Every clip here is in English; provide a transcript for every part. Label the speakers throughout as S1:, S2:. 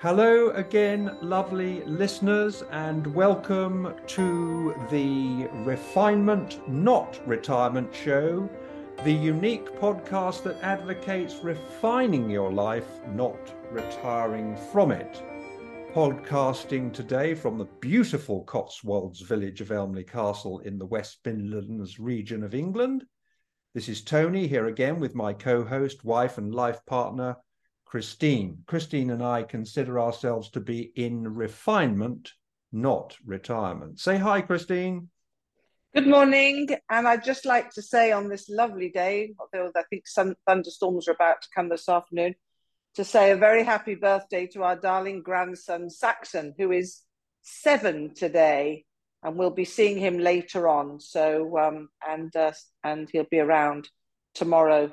S1: Hello again, lovely listeners, and welcome to the Refinement Not Retirement Show, the unique podcast that advocates refining your life, not retiring from it. Podcasting today from the beautiful Cotswolds village of Elmley Castle in the West Midlands region of England. This is Tony here again with my co host, wife, and life partner, Christine. Christine and I consider ourselves to be in refinement, not retirement. Say hi, Christine.
S2: Good morning. And I'd just like to say on this lovely day, although I think some thunderstorms are about to come this afternoon, to say a very happy birthday to our darling grandson, Saxon, who is seven today. And we'll be seeing him later on. So, um, and, uh, and he'll be around tomorrow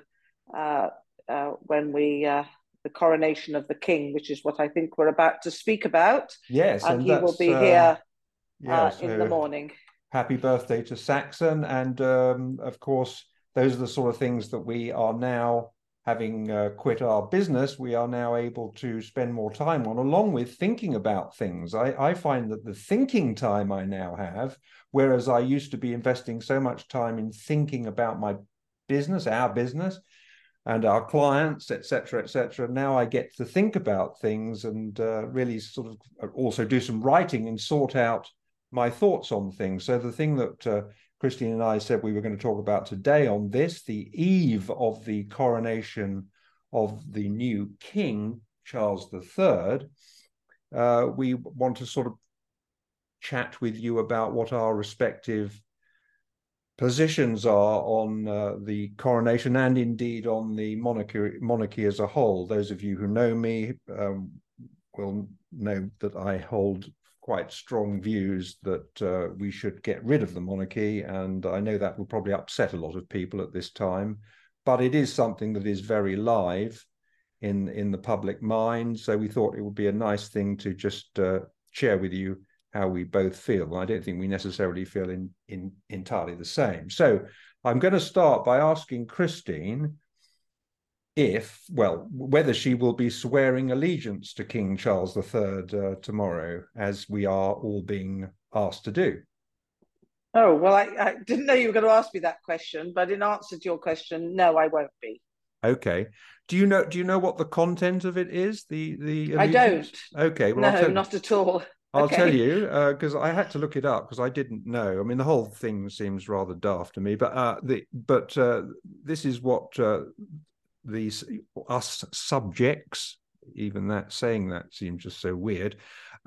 S2: uh, uh, when we uh, the coronation of the king, which is what I think we're about to speak about.
S1: Yes,
S2: and, and he will be uh, here so in the morning.
S1: Happy birthday to Saxon, and um, of course, those are the sort of things that we are now having uh, quit our business, we are now able to spend more time on, along with thinking about things. I, I, find that the thinking time I now have, whereas I used to be investing so much time in thinking about my business, our business, and our clients, etc., etc. Now I get to think about things and uh, really sort of uh, also do some writing and sort out my thoughts on things. So the thing that uh, Christine and I said we were going to talk about today on this, the eve of the coronation of the new king, Charles III, uh, we want to sort of chat with you about what our respective positions are on uh, the coronation and indeed on the monarchy, monarchy as a whole. Those of you who know me um, will know that I hold quite strong views that uh, we should get rid of the monarchy, and I know that will probably upset a lot of people at this time, but it is something that is very live in in the public mind. So we thought it would be a nice thing to just uh, share with you how we both feel. I don't think we necessarily feel in, in entirely the same. So I'm going to start by asking Christine if, well, whether she will be swearing allegiance to King Charles III uh, tomorrow, as we are all being asked to do.
S2: Oh, well, I, I, didn't know you were going to ask me that question, but in answer to your question, no, I won't be.
S1: Okay. Do you know do you know what the content of it is? The the
S2: allegiance?
S1: I don't. Okay.
S2: Well, no, not at all.
S1: I'll okay. tell you because uh, I had to look it up because I didn't know. I mean, the whole thing seems rather daft to me, but uh, the but uh, this is what uh, these us subjects, even that saying that seems just so weird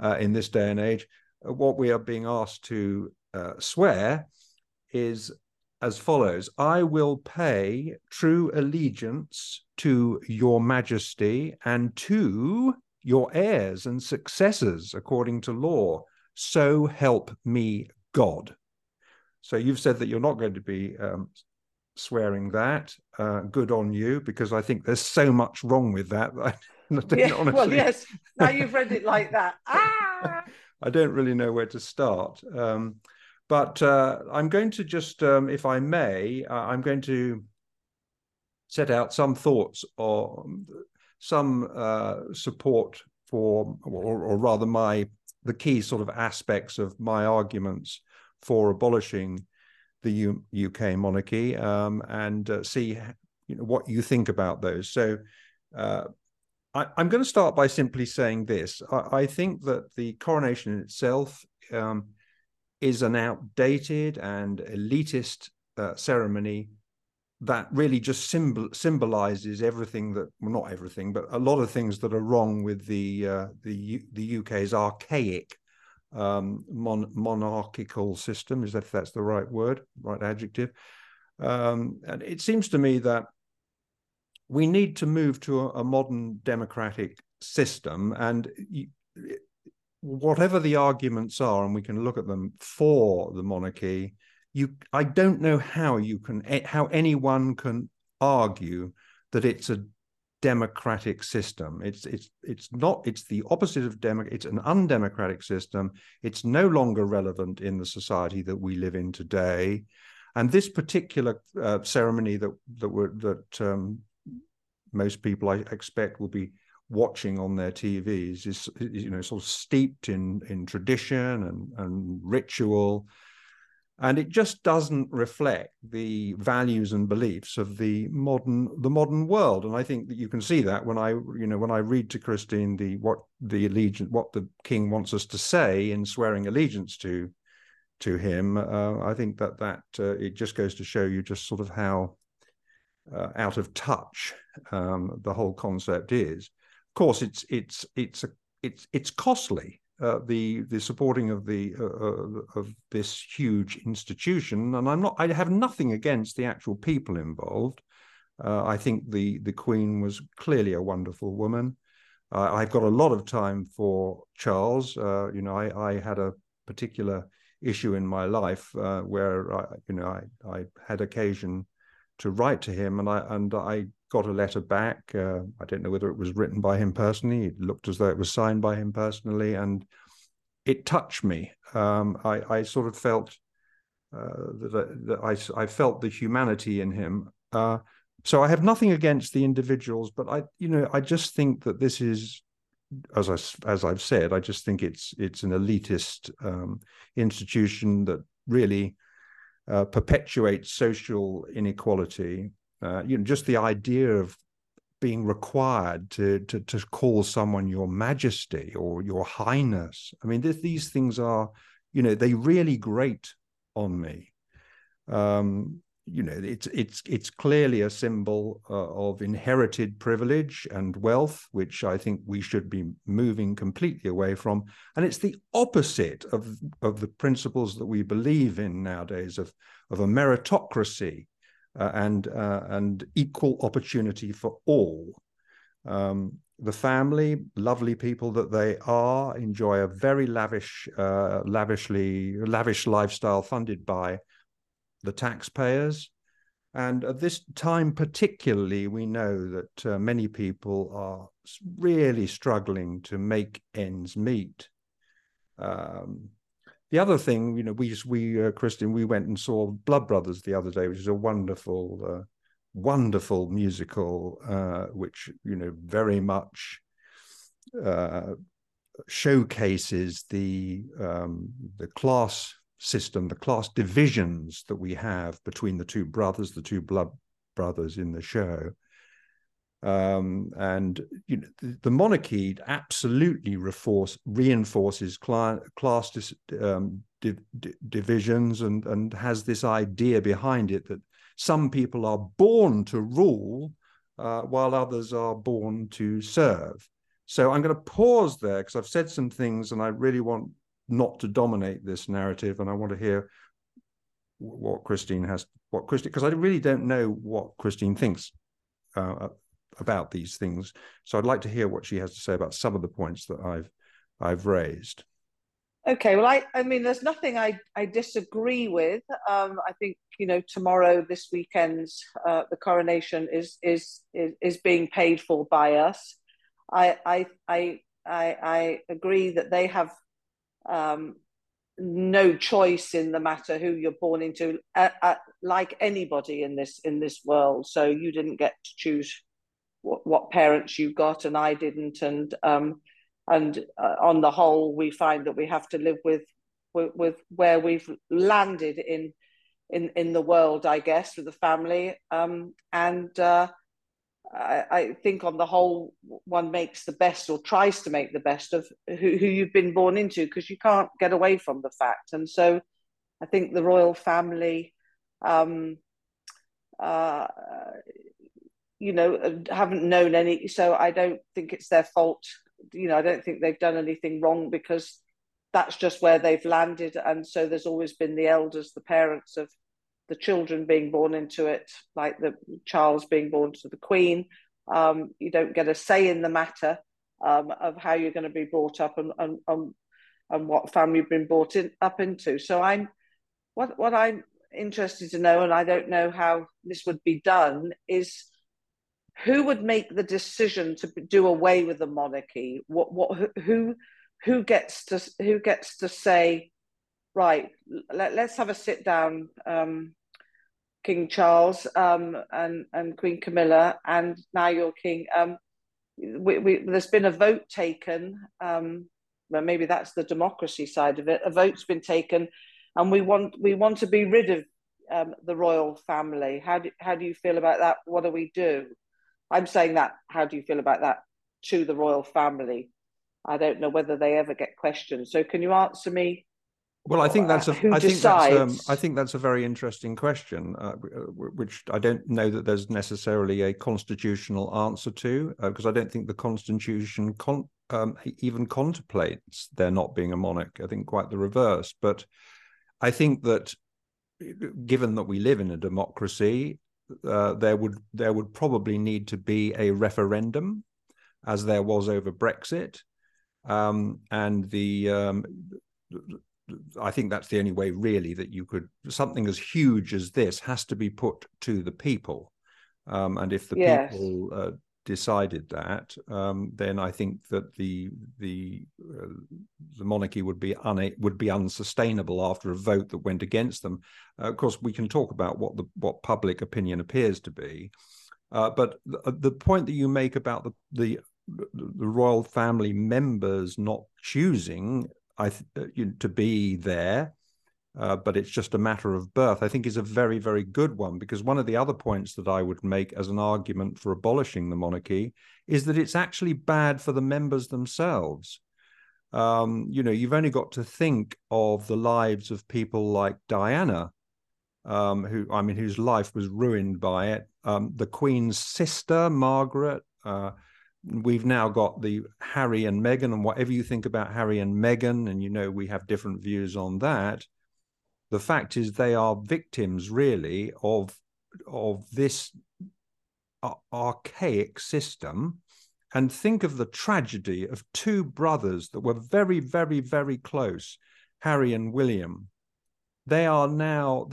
S1: uh, in this day and age. Uh, what we are being asked to swear is as follows: I will pay true allegiance to Your Majesty and to your heirs and successors according to law. So help me God. So you've said that you're not going to be um, swearing that. Uh, good on you, because I think there's so much wrong with that.
S2: yeah, well, yes. Now you've read it like that. Ah!
S1: I don't really know where to start. Um, but uh, I'm going to just, um, if I may, uh, I'm going to set out some thoughts on some uh, support for, or, or, rather, my the key sort of aspects of my arguments for abolishing the U, UK monarchy, um, and uh, see you know what you think about those. So. Uh, I, am going to start by simply saying this. I, I think that the coronation itself um, is an outdated and elitist uh, ceremony that really just symbol symbolizes everything that well not everything but a lot of things that are wrong with the uh, the the UK's archaic um, mon monarchical system is that if that's the right word right adjective. Um, and it seems to me that we need to move to a, a modern democratic system and whatever the arguments are and we can look at them for the monarchy you I don't know how you can how anyone can argue that it's a democratic system. It's it's it's not. It's the opposite of democratic. It's an undemocratic system. It's no longer relevant in the society that we live in today. And this particular uh, ceremony that that were that um, most people I expect will be watching on their TVs is, you know, sort of steeped in in tradition and and ritual, and it just doesn't reflect the values and beliefs of the modern the modern world. And I think that you can see that when I, you know, when I read to Christine the what the allegiance, what the king wants us to say in swearing allegiance to to him. Uh, I think that that uh, it just goes to show you just sort of how uh, out of touch um, the whole concept is Of course, it's it's it's a, it's it's costly. Uh, the the supporting of the uh, uh, of this huge institution, and I'm not. I have nothing against the actual people involved. Uh, I think the the Queen was clearly a wonderful woman. I've got a lot of time for Charles. Uh, you know, I, I had a particular issue in my life where I, you know I, I had occasion to write to him, and I and I got a letter back. Uh, I don't know whether it was written by him personally. It looked as though it was signed by him personally, and it touched me. Um, I, I, sort of felt uh, that, that I, I, felt the humanity in him. Uh, so I have nothing against the individuals, but I, you know, I just think that this is, as I as I've said, I just think it's it's an elitist um, institution that really uh, perpetuates social inequality uh, you know, just the idea of being required to, to to call someone your majesty or your highness. I mean, th- these things are, you know, they really grate on me. Um, you know, it's it's it's clearly a symbol uh, of inherited privilege and wealth, which I think we should be moving completely away from. And it's the opposite of of the principles that we believe in nowadays of of a meritocracy uh, and uh, and equal opportunity for all. Um, the family, lovely people that they are, enjoy a very lavish, uh, lavishly lavish lifestyle funded by the taxpayers. And at this time, particularly, we know that uh, many people are really struggling to make ends meet. Um, the other thing, you know, we we uh, Christian, we went and saw Blood Brothers the other day, which is a wonderful, uh, wonderful musical, uh, which you know very much uh, showcases the um, the class system, the class divisions that we have between the two brothers, the two blood brothers in the show. Um, and you know, the, the, monarchy absolutely reinforce, reinforces class dis, um, di, di, divisions and, and has this idea behind it that some people are born to rule uh, while others are born to serve. So I'm going to pause there because I've said some things and I really want not to dominate this narrative and I want to hear what Christine has, what Christine, because I really don't know what Christine thinks uh, about these things. So I'd like to hear what she has to say about some of the points that I've I've raised.
S2: Okay, well, I, I mean, there's nothing I, I disagree with. Um, I think you know tomorrow, this weekend's uh, the coronation is, is is is being paid for by us. I I I I, I agree that they have um, no choice in the matter who you're born into, uh, uh, like anybody in this in this world. So you didn't get to choose what, parents you got and I didn't, and um, and uh, on the whole, we find that we have to live with with, with where we've landed in in in the world, I guess, with the family, um, and. Uh, I, I, think on the whole, one makes the best or tries to make the best of who, who you've been born into because you can't get away from the fact. And so I think the royal family um, uh, you know, haven't known any. So I don't think it's their fault. You know, I don't think they've done anything wrong because that's just where they've landed. And so there's always been the elders, the parents of the children being born into it, like the Charles being born to the Queen. Um, you don't get a say in the matter um, of how you're going to be brought up and, and, and, and what family you've been brought in, up into. So I'm what what I'm interested to know, and I don't know how this would be done, is who would make the decision to do away with the monarchy? What what who who gets to who gets to say, right? Let, us have a sit down, um, King Charles um, and and Queen Camilla, and now you're king. Um, we, we, there's been a vote taken. Um, well, maybe that's the democracy side of it. A vote's been taken, and we want we want to be rid of um, the royal family. How do how do you feel about that? What do we do? I'm saying that. How do you feel about that to the royal family? I don't know whether they ever get questioned. So can you answer me?
S1: Well, I think that's a. I think that's. Um, I think that's a very interesting question, uh, which I don't know that there's necessarily a constitutional answer to, because uh, I don't think the constitution con- um, even contemplates there not being a monarch. I think quite the reverse. But I think that, given that we live in a democracy, uh, there would there would probably need to be a referendum, as there was over Brexit, um, and the, um, I think that's the only way really that you could something as huge as this has to be put to the people, um, and if the yes. people uh, decided that, um, then I think that the the uh, the monarchy would be una- would be unsustainable after a vote that went against them. Uh, of course, we can talk about what the what public opinion appears to be, uh, but the, the, point that you make about the the the royal family members not choosing I th- uh, to be there, uh, but it's just a matter of birth. I think is a very very good one because one of the other points that I would make as an argument for abolishing the monarchy is that it's actually bad for the members themselves. Um, you know, you've only got to think of the lives of people like Diana, um, who I mean, whose life was ruined by it. Um, the Queen's sister, Margaret. Uh, we've now got the Harry and Meghan, and whatever you think about Harry and Meghan, and you know we have different views on that. The fact is, they are victims, really, of of this archaic system. And think of the tragedy of two brothers that were very, very, very close, Harry and William. They are now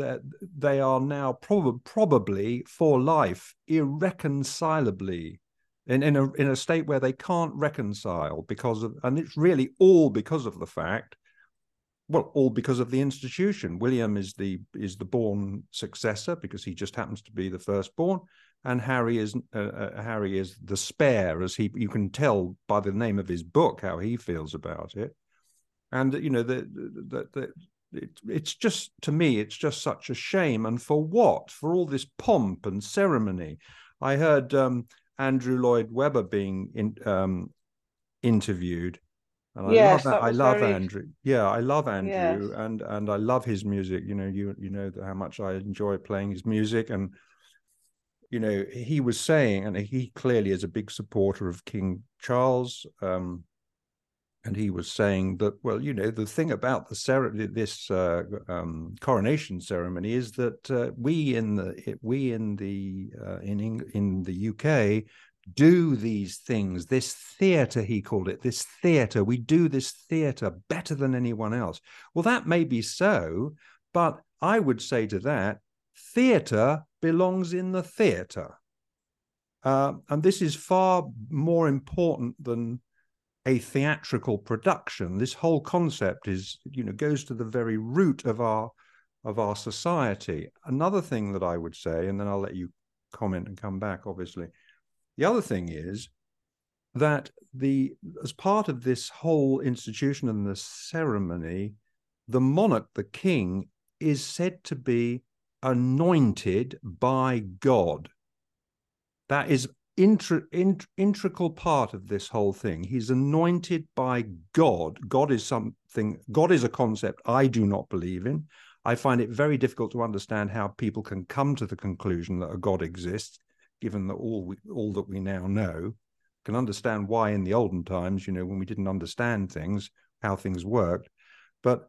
S1: they are now prob- probably for life irreconcilably in in a in a state where they can't reconcile because of and it's really all because of the fact well all because of the institution. William is the is the born successor because he just happens to be the firstborn and harry is uh, uh, harry is the spare as he you can tell by the name of his book how he feels about it. And you know the, the it, it's just to me it's just such a shame. And for what? For all this pomp and ceremony. I heard um, Andrew Lloyd Webber being in, um, interviewed. And I yes, love that. I love very... Andrew. Yeah, I love Andrew, yes. and and I love his music. You know, you you know how much I enjoy playing his music, and you know he was saying, and he clearly is a big supporter of King Charles. Um, and he was saying that well you know the thing about the ceremony this uh, um, coronation ceremony is that uh, we in the we in the uh, in in the UK do these things this theater he called it this theater we do this theater better than anyone else well that may be so but i would say to that theater belongs in the theater uh, and this is far more important than a theatrical production. This whole concept is, you know, goes to the very root of our of our society. Another thing that I would say, and then I'll let you comment and come back, obviously. The other thing is that the as part of this whole institution and the ceremony, the monarch, the king, is said to be anointed by God. That is intra, int, integral part of this whole thing. He's anointed by God. God is something, God is a concept I do not believe in. I find it very difficult to understand how people can come to the conclusion that a God exists, given that all we, all that we now know. Can understand why in the olden times, you know, when we didn't understand things, how things worked. But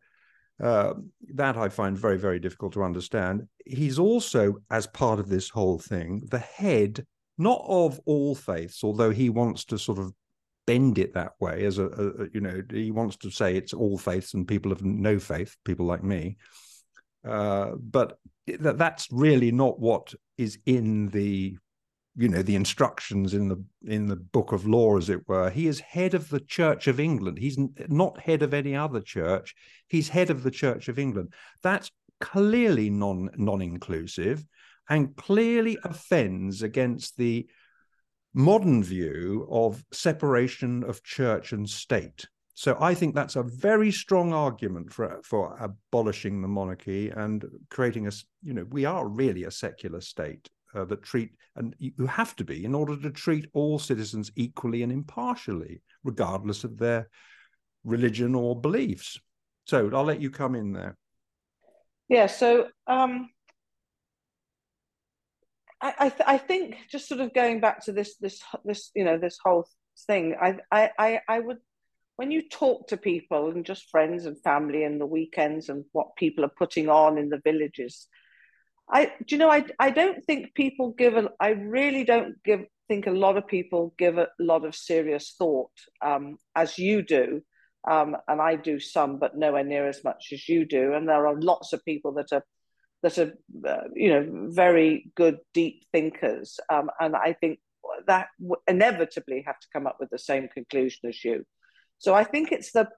S1: uh, that I find very, very difficult to understand. He's also, as part of this whole thing, the head not of all faiths, although he wants to sort of bend it that way as a, a, you know he wants to say it's all faiths and people of no faith people like me uh, but that that's really not what is in the you know the instructions in the in the book of law as it were. He is head of the church of england. He's not head of any other church. He's head of the church of england. That's clearly non non inclusive and clearly offends against the modern view of separation of church and state. So I think that's a very strong argument for for abolishing the monarchy and creating a you know we are really a secular state uh, that treat and you have to be in order to treat all citizens equally and impartially regardless of their religion or beliefs. So I'll let you come in there.
S2: Yeah. So um, I I, th- I think just sort of going back to this this this you know this whole thing. I I I would when you talk to people and just friends and family and the weekends and what people are putting on in the villages i do you know i i don't think people give a i really don't give think a lot of people give a lot of serious thought um, as you do um, and i do some but nowhere near as much as you do. And there are lots of people that are that are uh, you know very good deep thinkers um, and i think that inevitably have to come up with the same conclusion as you. So I think it's the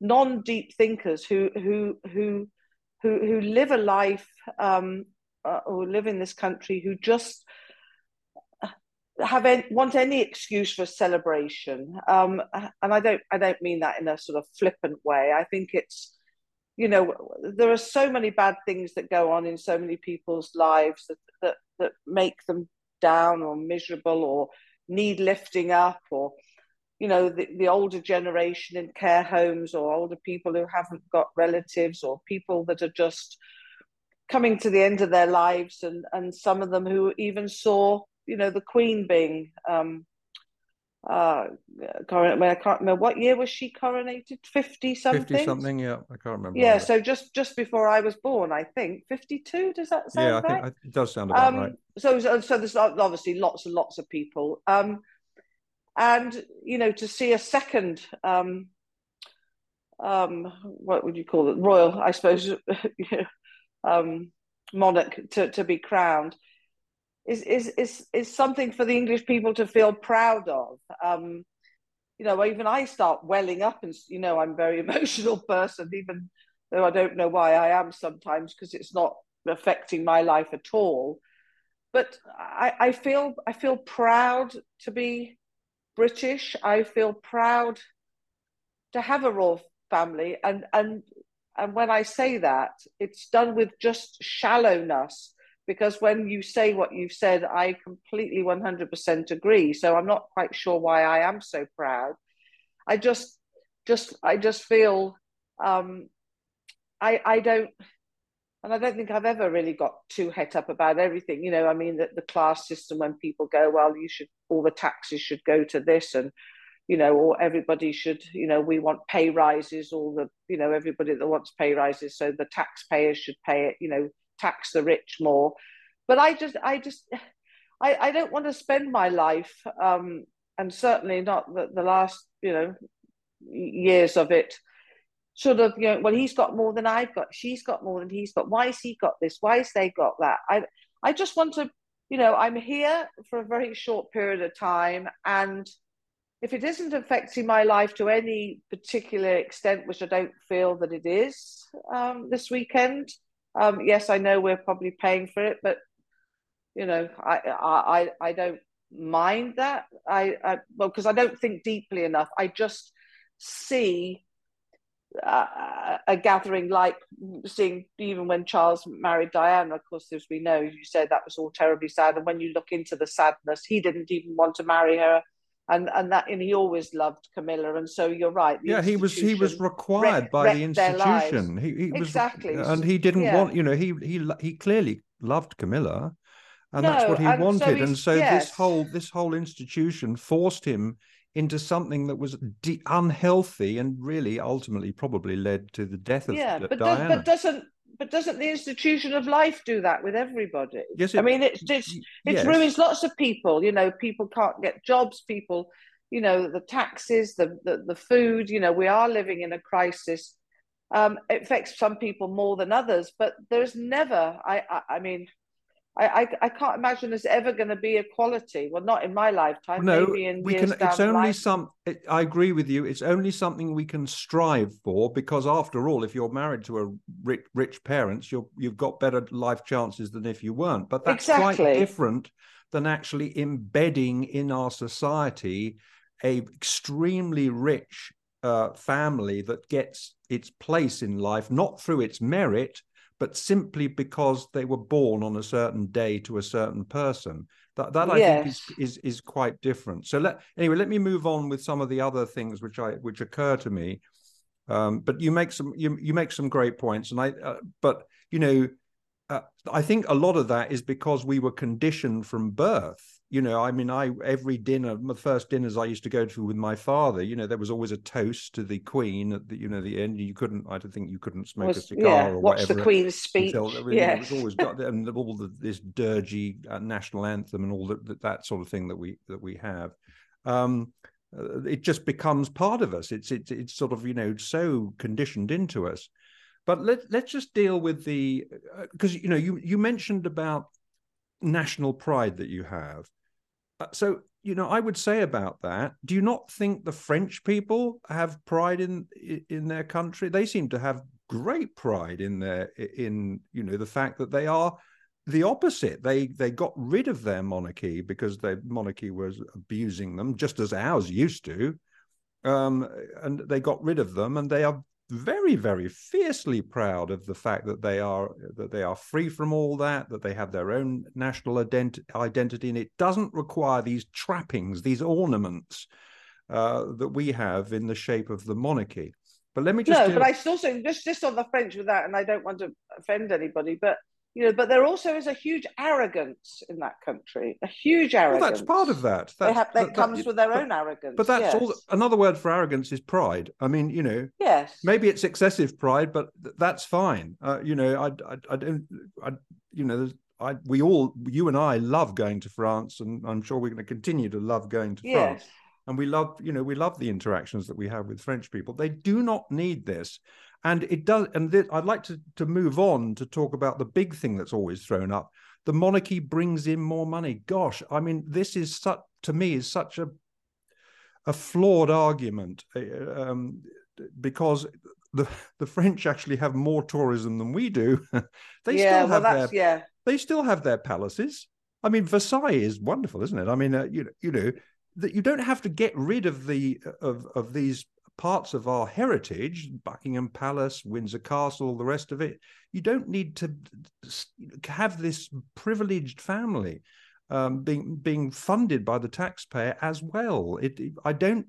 S2: non-deep thinkers who who who who who live a life um, uh, or live in this country who just have any, want any excuse for celebration. Um, and I don't I don't mean that in a sort of flippant way. I think it's you know there are so many bad things that go on in so many people's lives that that, that make them down or miserable or need lifting up or you know the, the older generation in care homes or older people who haven't got relatives or people that are just coming to the end of their lives and and some of them who even saw you know the queen being um uh I can't remember what year was she coronated? 50 something?
S1: 50 something yeah I can't remember
S2: yeah so just just before I was born I think. 52 does that sound
S1: yeah I
S2: right?
S1: think it does sound about
S2: um,
S1: right.
S2: so so there's obviously lots and lots of people. Um and you know to see a second um, um, what would you call it? Royal i suppose um, monarch to, to be crowned is, is is is something for the english people to feel proud of um, you know even i start welling up and you know i'm a very emotional person even though i don't know why i am sometimes because it's not affecting my life at all but I, I feel i feel proud to be British. I feel proud to have a royal family, and and and when I say that, it's done with just shallowness. Because when you say what you've said, I completely 100% agree. So I'm not quite sure why I am so proud. I just, just, I just feel, um, I, I don't, and I don't think I've ever really got too het up about everything. You know, I mean, the, the class system when people go, well, you should, all the taxes should go to this, and you know, or everybody should, you know, we want pay rises, all the, you know, everybody that wants pay rises, so the taxpayers should pay it, you know, tax the rich more. But I just, I just, I, I don't want to spend my life, um, and certainly not the, the last, you know, years of it sort of you know well he's got more than i've got she's got more than he's got why has he got this why has they got that i i just want to you know i'm here for a very short period of time and if it isn't affecting my life to any particular extent which i don't feel that it is um, this weekend um, yes i know we're probably paying for it but you know i i i don't mind that i, I well because i don't think deeply enough i just see uh, a gathering like seeing even when Charles married Diana, of course, as we know, you said that was all terribly sad. And when you look into the sadness, he didn't even want to marry her. And, and that and he always loved Camilla, and so you're right.
S1: Yeah, he was he was required by the institution. He, he was
S2: exactly,
S1: and he didn't yeah. want. You know, he he he clearly loved Camilla, and no, that's what he and wanted. So and so yes. this whole this whole institution forced him into something that was de- unhealthy and really ultimately probably led to the death of
S2: yeah, but
S1: Diana.
S2: Does, but doesn't but doesn't the institution of life do that with everybody?
S1: Yes, it,
S2: I mean it's it's it yes. ruins lots of people. You know, people can't get jobs. People, you know, the taxes, the the, the food. You know, we are living in a crisis. Um, it affects some people more than others, but there's never. I I, I mean, I, I, I can't imagine there's ever going to be equality. Well, not in my lifetime.
S1: No,
S2: maybe in
S1: we
S2: can.
S1: It's only some. It, I agree with you. It's only something we can strive for because, after all, if you're married to a rich, rich parents, you're you've got better life chances than if you weren't. But that's
S2: exactly.
S1: quite different than actually embedding in our society a extremely rich uh, family that gets its place in life not through its merit but simply because they were born on a certain day to a certain person that that i yes. think is, is is quite different so let anyway let me move on with some of the other things which i which occur to me um, but you make some you you make some great points and i uh, but you know uh, I think a lot of that is because we were conditioned from birth. You know, I mean, I every dinner, the first dinners I used to go to with my father, you know, there was always a toast to the Queen at the, you know, the end. You couldn't, I don't think you couldn't smoke was, a cigar yeah, or
S2: watch
S1: whatever.
S2: the Queen's speech. Until,
S1: yeah, it was always got and all the, this dirgy uh, national anthem and all that, that sort of thing that we that we have. Um, uh, it just becomes part of us. It's it's it's sort of you know so conditioned into us. But let let's just deal with the because uh, you know you you mentioned about national pride that you have. Uh, so you know I would say about that. Do you not think the French people have pride in in their country? They seem to have great pride in their in you know the fact that they are the opposite. They they got rid of their monarchy because their monarchy was abusing them, just as ours used to. Um, and they got rid of them, and they are very very fiercely proud of the fact that they are that they are free from all that that they have their own national ident- identity and it doesn't require these trappings these ornaments uh, that we have in the shape of the monarchy. But let me just
S2: no
S1: do...
S2: but i still say just just on the french with that and i don't want to offend anybody but you know, but there also is a huge arrogance in that country, a huge arrogance.
S1: Well, that's part of that. That's,
S2: they have, that, that comes
S1: that,
S2: with their
S1: but,
S2: own arrogance.
S1: But that's
S2: yes.
S1: all. Another word for arrogance is pride. I mean, you know,
S2: yes,
S1: maybe it's excessive pride, but that's fine. Uh, you know, I, I, I don't, I, you know, I, we all, you and I, love going to France, and I'm sure we're going to continue to love going to yes. France. And we love, you know, we love the interactions that we have with French people. They do not need this and it does and i'd like to to move on to talk about the big thing that's always thrown up the monarchy brings in more money gosh i mean this is such to me is such a a flawed argument uh, um, because the the French actually have more tourism than we do. they yeah, still have well, their yeah. they still have their palaces. I mean, Versailles is wonderful, isn't it? I mean, uh, you you know that you don't have to get rid of the of of these parts of our heritage, Buckingham Palace, Windsor Castle, the rest of it, you don't need to have this privileged family um, being being funded by the taxpayer as well. It, I don't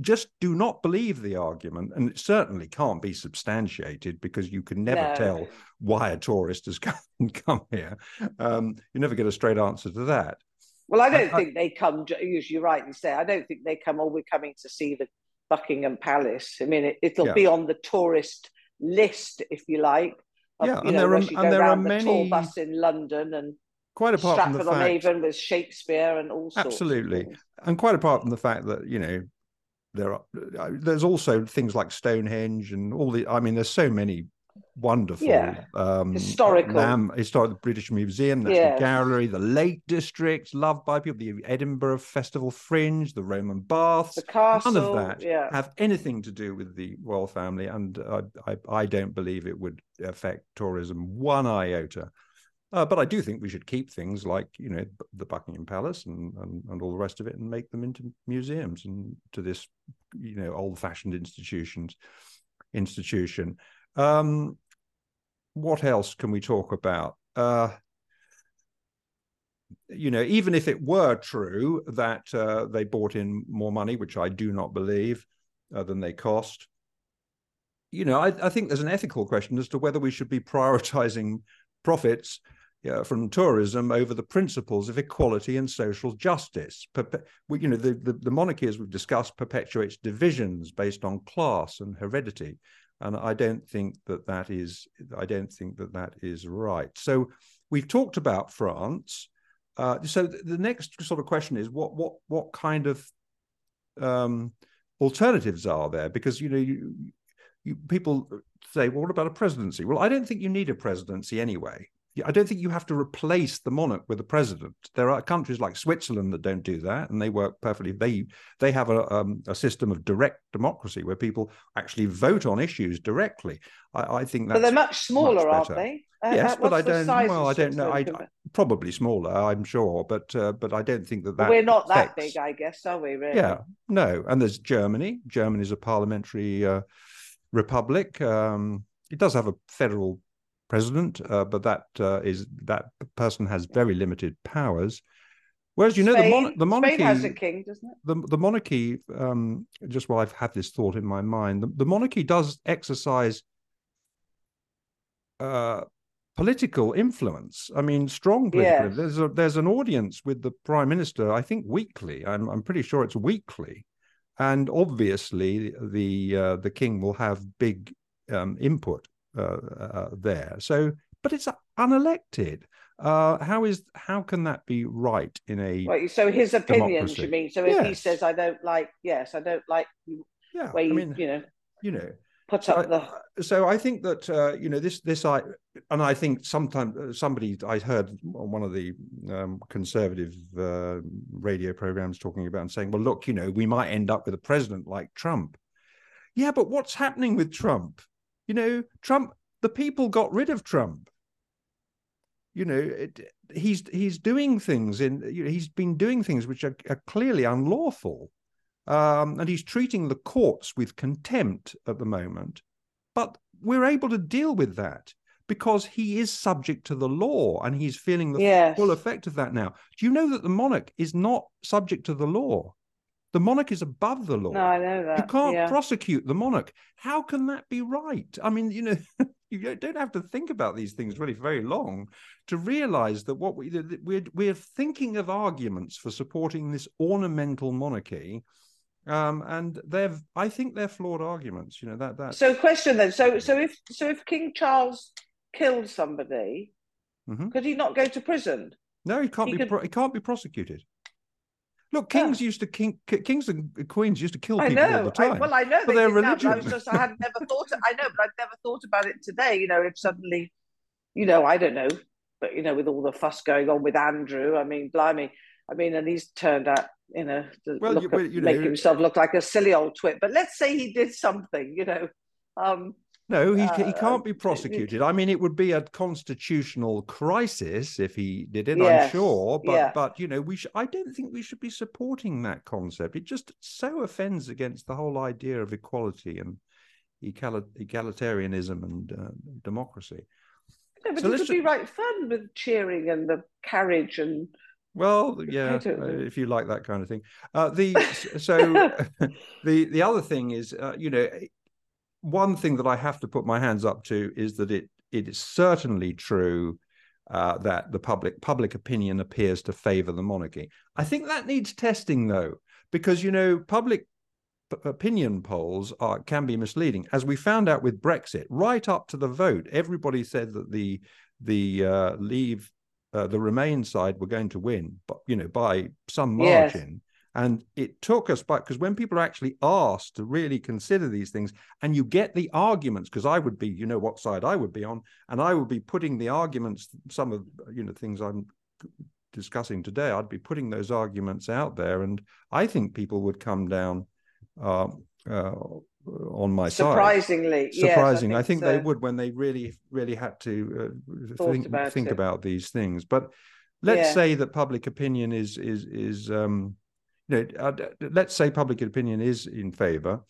S1: just do not believe the argument, and it certainly can't be substantiated because you can never no. tell why a tourist has come, come here. Um, you never get a straight answer to that.
S2: Well, I don't I, think I, they come. As you rightly say, I don't think they come. Oh, we're coming to see the Buckingham Palace. I mean, it, will yeah. be on the tourist list, if you like. Of, yeah, you and know, there are, and there are many tour bus in London and
S1: quite apart
S2: Stratford
S1: from the fact,
S2: Avon with Shakespeare and all sorts.
S1: Absolutely, and quite apart from the fact that you know there are uh, there's also things like Stonehenge and all the. I mean, there's so many wonderful
S2: yeah. um historical
S1: Lam, historic british museum yes. the gallery the lake district loved by people the edinburgh festival fringe the roman baths
S2: the castle,
S1: none of that
S2: yeah.
S1: have anything to do with the royal family and uh, I, I don't believe it would affect tourism one iota uh, but I do think we should keep things like you know the Buckingham Palace and, and, and all the rest of it and make them into museums and to this you know old-fashioned institutions institution. Um, what else can we talk about? Uh, you know, even if it were true that uh, they bought in more money, which I do not believe, uh, than they cost, you know, I, I, think there's an ethical question as to whether we should be prioritizing profits from tourism over the principles of equality and social justice. Perpe- you know, the, the, the monarchy, as we've discussed, perpetuates divisions based on class and heredity and I don't think that that is I don't think that that is right. So we've talked about France. Uh, so the next sort of question is what what what kind of um, alternatives are there? Because you know you, you, people say, well, what about a presidency? Well, I don't think you need a presidency anyway. I don't think you have to replace the monarch with a president. There are countries like Switzerland that don't do that, and they work perfectly. They they have a um, a system of direct democracy where people actually vote on issues directly. I, I think that's.
S2: But they're much smaller,
S1: much
S2: aren't they?
S1: Uh, yes, but I don't. Well, I don't know. I, probably smaller, I'm sure, but uh, but I don't think that that.
S2: we're not that big, I guess, are we? Really?
S1: Yeah, no. And there's Germany. Germany is a parliamentary uh, republic. Um, it does have a federal president, uh, but that uh, is that person has very limited powers. Whereas you know
S2: Spain,
S1: the, mon- the monarchy
S2: Spain has a king, doesn't it?
S1: The the monarchy, um, just while I've had this thought in my mind, the, the monarchy does exercise uh, political influence. I mean, strong political.
S2: Yes.
S1: There's a, there's an audience with the prime minister. I think weekly. I'm I'm pretty sure it's weekly, and obviously the uh, the king will have big um, input there. So, but it's unelected. Uh, how is how can that be right in a
S2: Right, so his opinions,
S1: democracy?
S2: you mean? So if he says, "I don't like," yes, I don't like
S1: yeah?
S2: where
S1: I
S2: you,
S1: mean,
S2: you know,
S1: you know,
S2: put
S1: So
S2: up the.
S1: I, so I think that uh, you know this this I and I think sometimes uh, somebody I heard on one of the um, conservative uh, radio programs talking about and saying, well, look, you know, we might end up with a president like Trump. Yeah, but what's happening with Trump? You know, Trump. The people got rid of Trump. You know, it, he's he's doing things in. You know, he's been doing things which are, are clearly unlawful um, and he's treating the courts with contempt at the moment. But we're able to deal with that because he is subject to the law and he's feeling the
S2: Yes.
S1: full effect of that now. Do you know that the monarch is not subject to the law? The monarch is above the law.
S2: No, I know that.
S1: You can't
S2: yeah.
S1: prosecute the monarch. How can that be right? I mean, you know, you don't have to think about these things really very long to realize that what we that we're we're thinking of arguments for supporting this ornamental monarchy, um, and they're I think they're flawed arguments. You know that that.
S2: So, question then. So, so if so, if King Charles killed somebody,
S1: Mhm.
S2: could he not go to prison?
S1: no, he can't
S2: he
S1: be
S2: could-
S1: pro- he can't be prosecuted. Look, kings used to king kings and queens used to kill
S2: I
S1: people all the time.
S2: I, well, I know
S1: But
S2: they
S1: their
S2: did now, I was just I had never thought. I know, but I'd never thought about it today. You know, if suddenly, you know, I don't know, but you know, with all the fuss going on with Andrew, I mean, blimey, I mean, and he's turned out, you know, to
S1: Well, you-
S2: at-
S1: well, you
S2: make
S1: know-
S2: himself look like a silly old twit. But let's say he did something, you know. Um,
S1: No, he, he
S2: Uh,
S1: can't be prosecuted. I mean, it would be a constitutional crisis if he did it.
S2: Yes,
S1: I'm sure, but
S2: yeah.
S1: but you know, we sh- I don't think we should be supporting that concept. It just so offends against the whole idea of equality and egali- egalitarianism and uh, democracy.
S2: no, but
S1: So
S2: it would be right fun with cheering and the carriage and
S1: Well, yeah, if you like that kind of thing. Uh, the so the the other thing is, uh, you know, one thing that I have to put my hands up to is that it it is certainly true uh, that the public public opinion appears to favour the monarchy. I think that needs testing though, because you know public p- opinion polls are can be misleading, as we found out with Brexit. Right up to the vote, everybody said that the the uh, leave uh, the Remain side were going to win, but you know by some
S2: Yes.
S1: And it took us back because when people are actually asked to really consider these things, and you get the arguments, because I would be, you know, what side I would be on, and I would be putting the arguments, some of you know things I'm discussing today, I'd be putting those arguments out there, and I think people would come down uh, uh, on my side.
S2: surprisingly, yes,
S1: Surprising, I think, they would when they really, really had to uh, think
S2: about
S1: think
S2: it.
S1: about these things. But let's
S2: Yeah.
S1: say that public opinion is is is um, you know, uh, let's say public opinion is in favour.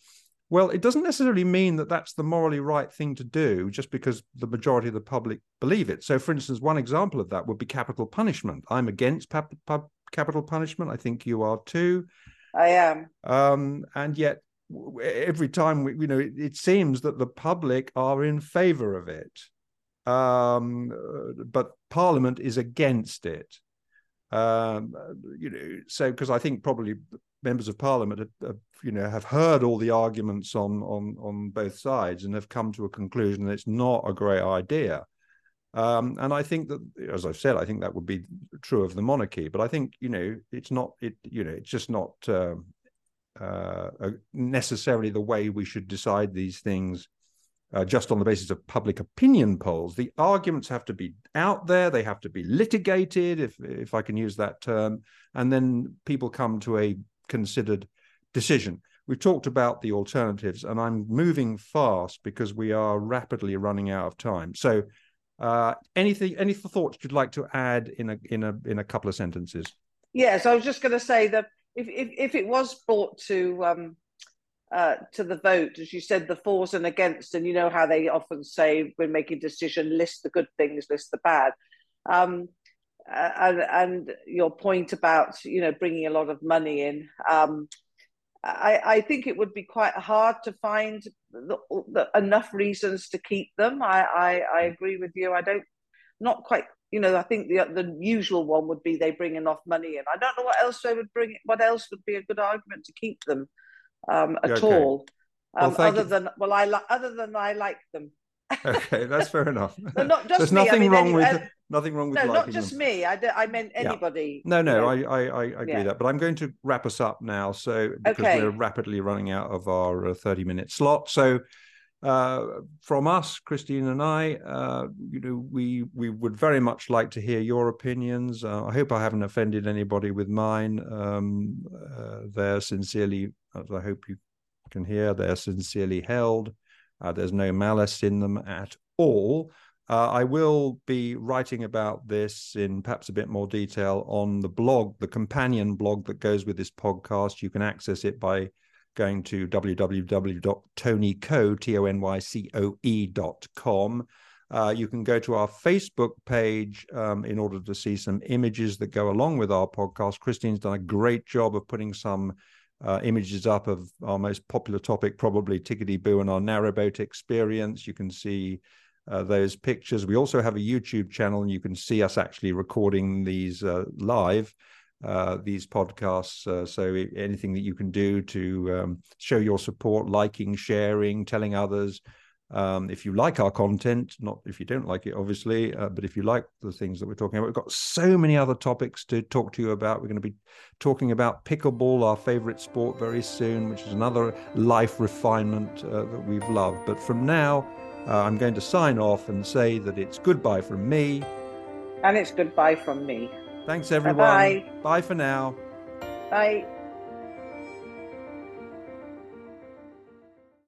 S1: Well, it doesn't necessarily mean that that's the morally right thing to do just because the majority of the public believe it. So, for instance, one example of that would be capital punishment. I'm against pap- pap- capital punishment. I think you are too.
S2: I am.
S1: Um, and yet, every time we, you know, it, it seems that the public are in favour of it, um, uh, but Parliament is against it. Um, you know, so because I think probably members of Parliament, have, have, you know, have heard all the arguments on on on both sides and have come to a conclusion that it's not a great idea. Um, and I think that, as I've said, I think that would be true of the monarchy. But I think you know, it's not it. You know, it's just not uh, uh, necessarily the way we should decide these things uh, just on the basis of public opinion polls. The arguments have to be out there, they have to be litigated, if if I can use that term, and then people come to a considered decision. We've talked about the alternatives, and I'm moving fast because we are rapidly running out of time. So, uh, anything, any thoughts you'd like to add in a in a in a couple of sentences?
S2: Yes, I was just going to say that if if, if it was brought to um, uh, to the vote, as you said, the fors and against, and you know how they often say when making decision, list the good things, list the bad. Um, uh, and, and, your point about you know bringing a lot of money in, um, I, I, think it would be quite hard to find the, the, enough reasons to keep them. I, I, I agree with you. I don't not quite you know, I think the the usual one would be they bring enough money in. I don't know what else they would bring. What else would be a good argument to keep them um, at okay. all? Um, well, other you. than well, I li- other than I like them.
S1: okay, that's fair enough.
S2: not
S1: There's nothing
S2: I mean,
S1: wrong
S2: any,
S1: with
S2: uh,
S1: nothing wrong with
S2: no,
S1: not
S2: just
S1: them.
S2: me. I, I meant anybody.
S1: Yeah. No, no, I, I, I agree yeah. that. But I'm going to wrap us up now, so because okay. we're rapidly running out of our uh, 30 minute slot. So uh, from us, Christine and I, uh, you know, we we would very much like to hear your opinions. Uh, I hope I haven't offended anybody with mine. Um, uh, they're sincerely, as I hope you can hear, they're sincerely held. Uh, there's no malice in them at all. I will be writing about this in perhaps a bit more detail on the blog, the companion blog that goes with this podcast. You can access it by going to www.tonycoe.com. Uh, you can go to our Facebook page um, in order to see some images that go along with our podcast. Christine's done a great job of putting some uh, images up of our most popular topic, probably Tickety Boo and our narrowboat experience. You can see uh, those pictures. We also have a YouTube channel, and you can see us actually recording these uh, live uh, these podcasts. Uh, so anything that you can do to um, show your support, liking, sharing, telling others. Um, if you like our content, not if you don't like it, obviously, uh, but if you like the things that we're talking about, we've got so many other topics to talk to you about. We're going to be talking about pickleball, our favorite sport, very soon, which is another life refinement uh, that we've loved. But from now, uh, I'm going to sign off and say that it's goodbye from me.
S2: And it's goodbye from me.
S1: Thanks, everyone. Bye-bye. Bye for now.
S2: Bye.